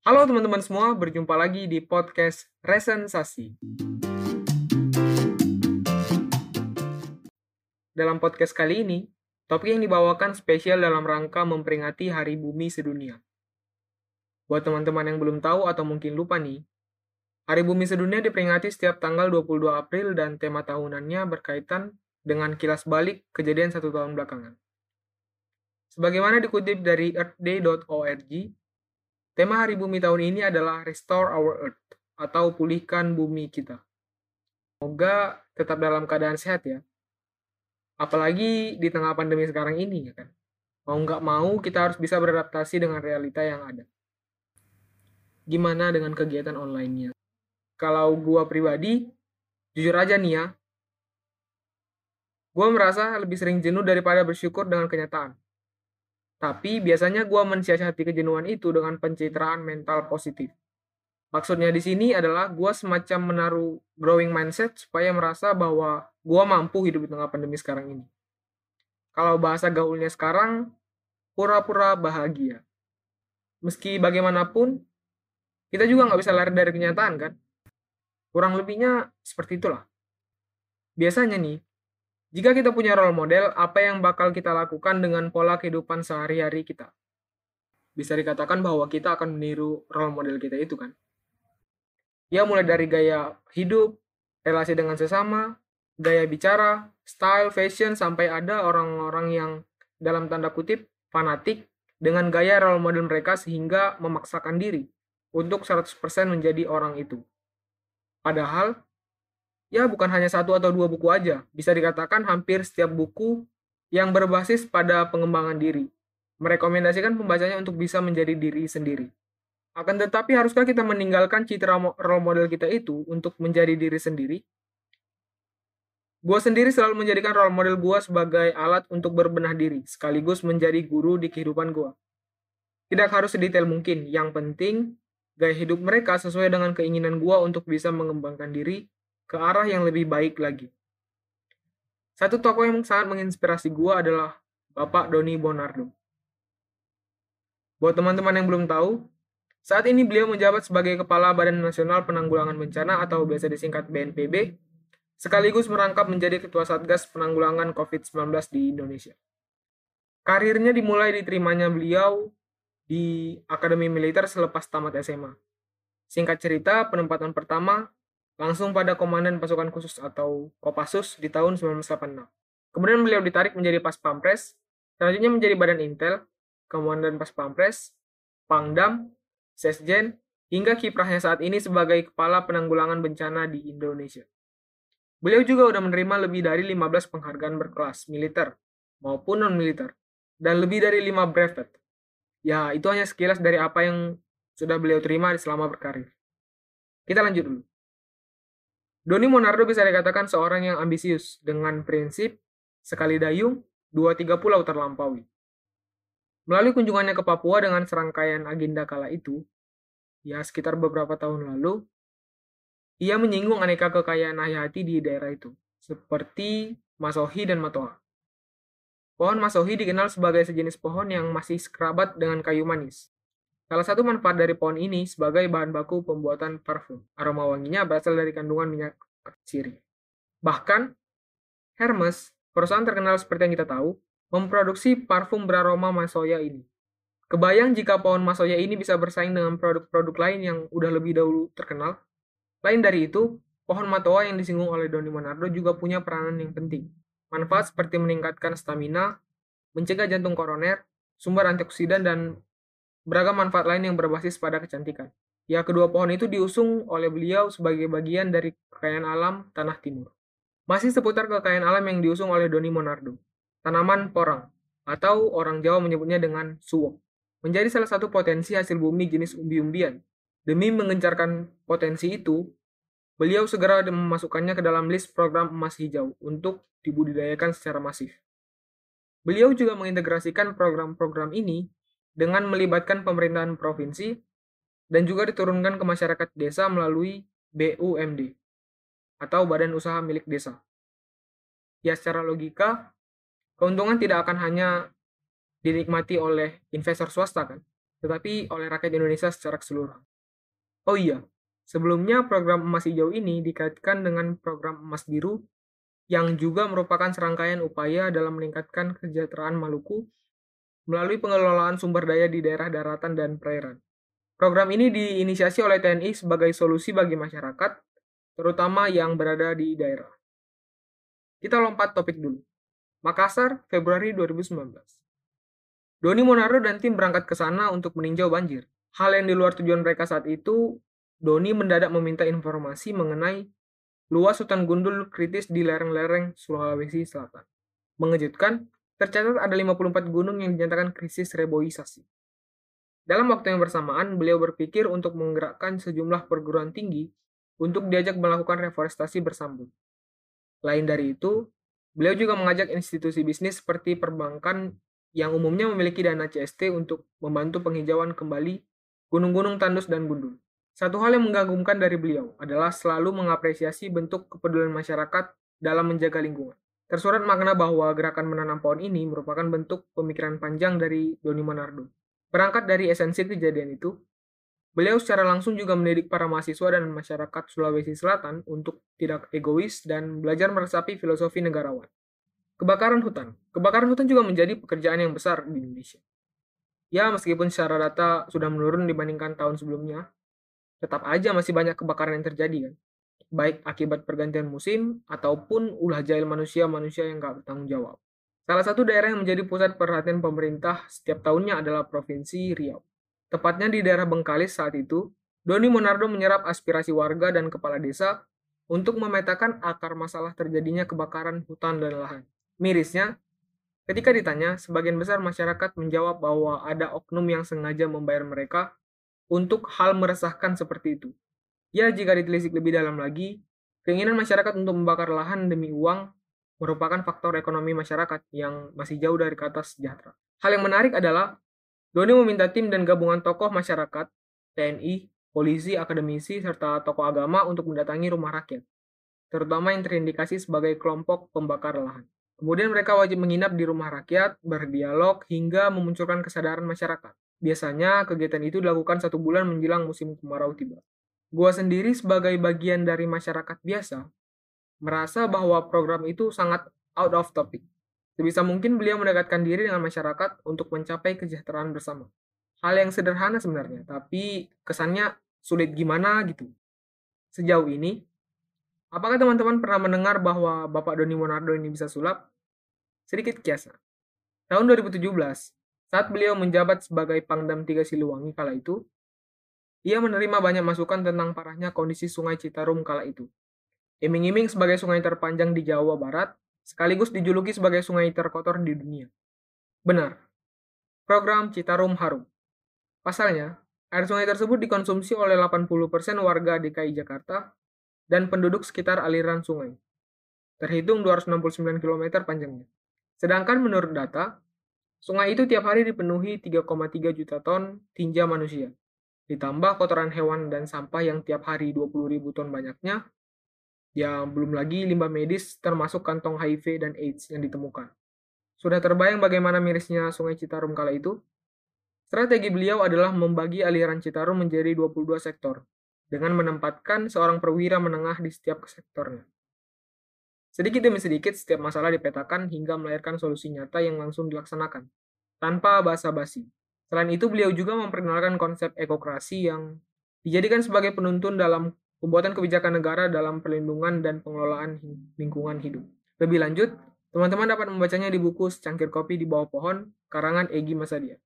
Halo teman-teman semua, berjumpa lagi di podcast Resensasi. Dalam podcast kali ini, topik yang dibawakan spesial dalam rangka memperingati Hari Bumi Sedunia. Buat teman-teman yang belum tahu atau mungkin lupa nih, Hari Bumi Sedunia diperingati setiap tanggal 22 April dan tema tahunannya berkaitan dengan kilas balik kejadian satu tahun belakangan. Sebagaimana dikutip dari earthday.org, Tema Hari Bumi tahun ini adalah Restore Our Earth atau pulihkan bumi kita. Semoga tetap dalam keadaan sehat ya. Apalagi di tengah pandemi sekarang ini ya kan. Mau nggak mau kita harus bisa beradaptasi dengan realita yang ada. Gimana dengan kegiatan online-nya? Kalau gua pribadi, jujur aja nih ya, gua merasa lebih sering jenuh daripada bersyukur dengan kenyataan. Tapi biasanya gue mensiasati kejenuhan itu dengan pencitraan mental positif. Maksudnya di sini adalah gue semacam menaruh growing mindset supaya merasa bahwa gue mampu hidup di tengah pandemi sekarang ini. Kalau bahasa gaulnya sekarang, pura-pura bahagia. Meski bagaimanapun, kita juga nggak bisa lari dari kenyataan kan? Kurang lebihnya seperti itulah. Biasanya nih, jika kita punya role model, apa yang bakal kita lakukan dengan pola kehidupan sehari-hari kita? Bisa dikatakan bahwa kita akan meniru role model kita itu kan? Ya mulai dari gaya hidup, relasi dengan sesama, gaya bicara, style, fashion, sampai ada orang-orang yang dalam tanda kutip fanatik dengan gaya role model mereka sehingga memaksakan diri untuk 100% menjadi orang itu. Padahal ya bukan hanya satu atau dua buku aja, bisa dikatakan hampir setiap buku yang berbasis pada pengembangan diri. Merekomendasikan pembacanya untuk bisa menjadi diri sendiri. Akan tetapi, haruskah kita meninggalkan citra role model kita itu untuk menjadi diri sendiri? Gue sendiri selalu menjadikan role model gue sebagai alat untuk berbenah diri, sekaligus menjadi guru di kehidupan gue. Tidak harus sedetail mungkin, yang penting gaya hidup mereka sesuai dengan keinginan gue untuk bisa mengembangkan diri ke arah yang lebih baik lagi. Satu tokoh yang sangat menginspirasi gue adalah Bapak Doni Bonardo. Buat teman-teman yang belum tahu, saat ini beliau menjabat sebagai Kepala Badan Nasional Penanggulangan Bencana atau biasa disingkat BNPB, sekaligus merangkap menjadi Ketua Satgas Penanggulangan COVID-19 di Indonesia. Karirnya dimulai diterimanya beliau di Akademi Militer selepas tamat SMA. Singkat cerita, penempatan pertama langsung pada Komandan Pasukan Khusus atau Kopassus di tahun 1986. Kemudian beliau ditarik menjadi Pas Pampres, selanjutnya menjadi Badan Intel, Komandan Pas Pampres, Pangdam, Sesjen, hingga kiprahnya saat ini sebagai Kepala Penanggulangan Bencana di Indonesia. Beliau juga sudah menerima lebih dari 15 penghargaan berkelas militer maupun non-militer, dan lebih dari 5 brevet. Ya, itu hanya sekilas dari apa yang sudah beliau terima selama berkarir. Kita lanjut dulu. Doni Monardo bisa dikatakan seorang yang ambisius dengan prinsip sekali dayung, dua tiga pulau terlampaui. Melalui kunjungannya ke Papua dengan serangkaian agenda kala itu, ya sekitar beberapa tahun lalu, ia menyinggung aneka kekayaan hayati di daerah itu, seperti masohi dan matoa. Pohon masohi dikenal sebagai sejenis pohon yang masih sekerabat dengan kayu manis. Salah satu manfaat dari pohon ini sebagai bahan baku pembuatan parfum. Aroma wanginya berasal dari kandungan minyak sirih. Bahkan, Hermes, perusahaan terkenal seperti yang kita tahu, memproduksi parfum beraroma masoya ini. Kebayang jika pohon masoya ini bisa bersaing dengan produk-produk lain yang udah lebih dahulu terkenal? Lain dari itu, pohon matoa yang disinggung oleh Doni Monardo juga punya peranan yang penting. Manfaat seperti meningkatkan stamina, mencegah jantung koroner, sumber antioksidan, dan beragam manfaat lain yang berbasis pada kecantikan. Ya, kedua pohon itu diusung oleh beliau sebagai bagian dari kekayaan alam Tanah Timur. Masih seputar kekayaan alam yang diusung oleh Doni Monardo, tanaman porang, atau orang Jawa menyebutnya dengan suwok, menjadi salah satu potensi hasil bumi jenis umbi-umbian. Demi mengencarkan potensi itu, beliau segera memasukkannya ke dalam list program emas hijau untuk dibudidayakan secara masif. Beliau juga mengintegrasikan program-program ini dengan melibatkan pemerintahan provinsi dan juga diturunkan ke masyarakat desa melalui BUMD atau Badan Usaha Milik Desa. Ya secara logika, keuntungan tidak akan hanya dinikmati oleh investor swasta kan, tetapi oleh rakyat Indonesia secara keseluruhan. Oh iya, sebelumnya program emas hijau ini dikaitkan dengan program emas biru yang juga merupakan serangkaian upaya dalam meningkatkan kesejahteraan Maluku melalui pengelolaan sumber daya di daerah daratan dan perairan. Program ini diinisiasi oleh TNI sebagai solusi bagi masyarakat, terutama yang berada di daerah. Kita lompat topik dulu. Makassar, Februari 2019. Doni Monardo dan tim berangkat ke sana untuk meninjau banjir. Hal yang di luar tujuan mereka saat itu, Doni mendadak meminta informasi mengenai luas hutan gundul kritis di lereng-lereng Sulawesi Selatan. Mengejutkan, tercatat ada 54 gunung yang dinyatakan krisis reboisasi. Dalam waktu yang bersamaan, beliau berpikir untuk menggerakkan sejumlah perguruan tinggi untuk diajak melakukan reforestasi bersambung. Lain dari itu, beliau juga mengajak institusi bisnis seperti perbankan yang umumnya memiliki dana CST untuk membantu penghijauan kembali gunung-gunung tandus dan gundul. Satu hal yang mengagumkan dari beliau adalah selalu mengapresiasi bentuk kepedulian masyarakat dalam menjaga lingkungan. Tersurat makna bahwa gerakan menanam pohon ini merupakan bentuk pemikiran panjang dari Doni Monardo Berangkat dari esensi kejadian itu, beliau secara langsung juga mendidik para mahasiswa dan masyarakat Sulawesi Selatan untuk tidak egois dan belajar meresapi filosofi negarawan. Kebakaran hutan. Kebakaran hutan juga menjadi pekerjaan yang besar di Indonesia. Ya, meskipun secara data sudah menurun dibandingkan tahun sebelumnya, tetap aja masih banyak kebakaran yang terjadi kan. Baik akibat pergantian musim ataupun ulah jahil manusia-manusia yang gak bertanggung jawab. Salah satu daerah yang menjadi pusat perhatian pemerintah setiap tahunnya adalah Provinsi Riau. Tepatnya di daerah Bengkalis saat itu, Doni Monardo menyerap aspirasi warga dan kepala desa untuk memetakan akar masalah terjadinya kebakaran hutan dan lahan. Mirisnya, ketika ditanya, sebagian besar masyarakat menjawab bahwa ada oknum yang sengaja membayar mereka untuk hal meresahkan seperti itu. Ya, jika ditelisik lebih dalam lagi, keinginan masyarakat untuk membakar lahan demi uang merupakan faktor ekonomi masyarakat yang masih jauh dari kata sejahtera. Hal yang menarik adalah Doni meminta tim dan gabungan tokoh masyarakat, TNI, polisi, akademisi, serta tokoh agama untuk mendatangi rumah rakyat, terutama yang terindikasi sebagai kelompok pembakar lahan. Kemudian mereka wajib menginap di rumah rakyat, berdialog, hingga memunculkan kesadaran masyarakat. Biasanya kegiatan itu dilakukan satu bulan menjelang musim kemarau tiba. Gua sendiri sebagai bagian dari masyarakat biasa, merasa bahwa program itu sangat out of topic. Sebisa mungkin beliau mendekatkan diri dengan masyarakat untuk mencapai kesejahteraan bersama. Hal yang sederhana sebenarnya, tapi kesannya sulit gimana gitu. Sejauh ini, apakah teman-teman pernah mendengar bahwa Bapak Doni Monardo ini bisa sulap? Sedikit kiasan. Tahun 2017, saat beliau menjabat sebagai Pangdam Tiga Siliwangi kala itu, ia menerima banyak masukan tentang parahnya kondisi sungai Citarum kala itu. Iming-iming sebagai sungai terpanjang di Jawa Barat, sekaligus dijuluki sebagai sungai terkotor di dunia. Benar, program Citarum harum. Pasalnya, air sungai tersebut dikonsumsi oleh 80% warga DKI Jakarta dan penduduk sekitar aliran sungai. Terhitung 269 km panjangnya. Sedangkan menurut data, sungai itu tiap hari dipenuhi 3,3 juta ton tinja manusia. Ditambah kotoran hewan dan sampah yang tiap hari 20 ribu ton banyaknya, yang belum lagi limbah medis termasuk kantong HIV dan AIDS yang ditemukan. Sudah terbayang bagaimana mirisnya sungai Citarum kala itu? Strategi beliau adalah membagi aliran Citarum menjadi 22 sektor, dengan menempatkan seorang perwira menengah di setiap sektornya. Sedikit demi sedikit, setiap masalah dipetakan hingga melahirkan solusi nyata yang langsung dilaksanakan, tanpa basa-basi. Selain itu, beliau juga memperkenalkan konsep ekokrasi yang dijadikan sebagai penuntun dalam pembuatan kebijakan negara dalam perlindungan dan pengelolaan lingkungan hidup. Lebih lanjut, teman-teman dapat membacanya di buku Secangkir Kopi di Bawah Pohon, karangan Egi Masadia.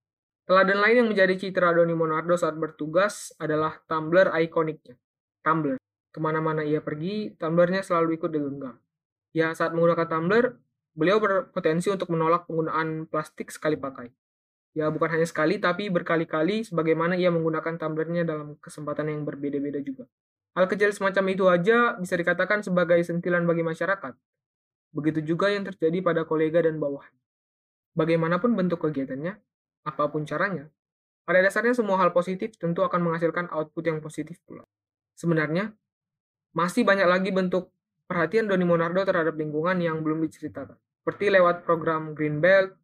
Teladan lain yang menjadi citra Doni Monardo saat bertugas adalah tumbler ikoniknya. Tumbler. Ke mana-mana ia pergi, tumblernya selalu ikut digenggam. Ya, saat menggunakan tumbler, beliau berpotensi untuk menolak penggunaan plastik sekali pakai. Ya, bukan hanya sekali, tapi berkali-kali sebagaimana ia menggunakan tumblernya dalam kesempatan yang berbeda-beda juga. Hal kecil semacam itu aja bisa dikatakan sebagai sentilan bagi masyarakat. Begitu juga yang terjadi pada kolega dan bawah. Bagaimanapun bentuk kegiatannya, apa pun caranya, pada dasarnya semua hal positif tentu akan menghasilkan output yang positif pula. Sebenarnya, masih banyak lagi bentuk perhatian Doni Monardo terhadap lingkungan yang belum diceritakan. Seperti lewat program Green Belt,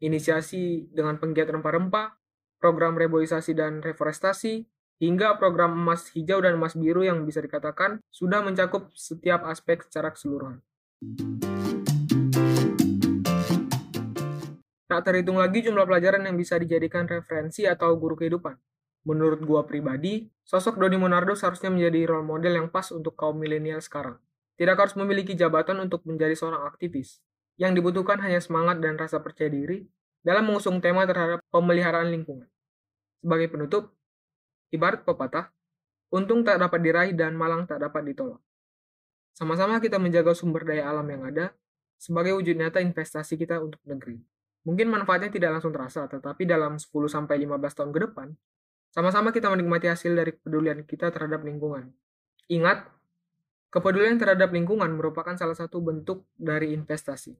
inisiasi dengan penggiat rempah-rempah, program reboisasi dan reforestasi, hingga program emas hijau dan emas biru yang bisa dikatakan sudah mencakup setiap aspek secara keseluruhan. Tak terhitung lagi jumlah pelajaran yang bisa dijadikan referensi atau guru kehidupan. Menurut gua pribadi, sosok Doni Monardo seharusnya menjadi role model yang pas untuk kaum milenial sekarang. Tidak harus memiliki jabatan untuk menjadi seorang aktivis. Yang dibutuhkan hanya semangat dan rasa percaya diri dalam mengusung tema terhadap pemeliharaan lingkungan. Sebagai penutup, ibarat pepatah, untung tak dapat diraih dan malang tak dapat ditolak. Sama-sama kita menjaga sumber daya alam yang ada sebagai wujud nyata investasi kita untuk negeri. Mungkin manfaatnya tidak langsung terasa, tetapi dalam 10-15 tahun ke depan, sama-sama kita menikmati hasil dari kepedulian kita terhadap lingkungan. Ingat, Kepedulian terhadap lingkungan merupakan salah satu bentuk dari investasi.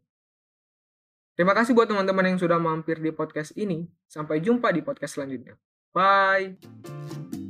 Terima kasih buat teman-teman yang sudah mampir di podcast ini. Sampai jumpa di podcast selanjutnya. Bye.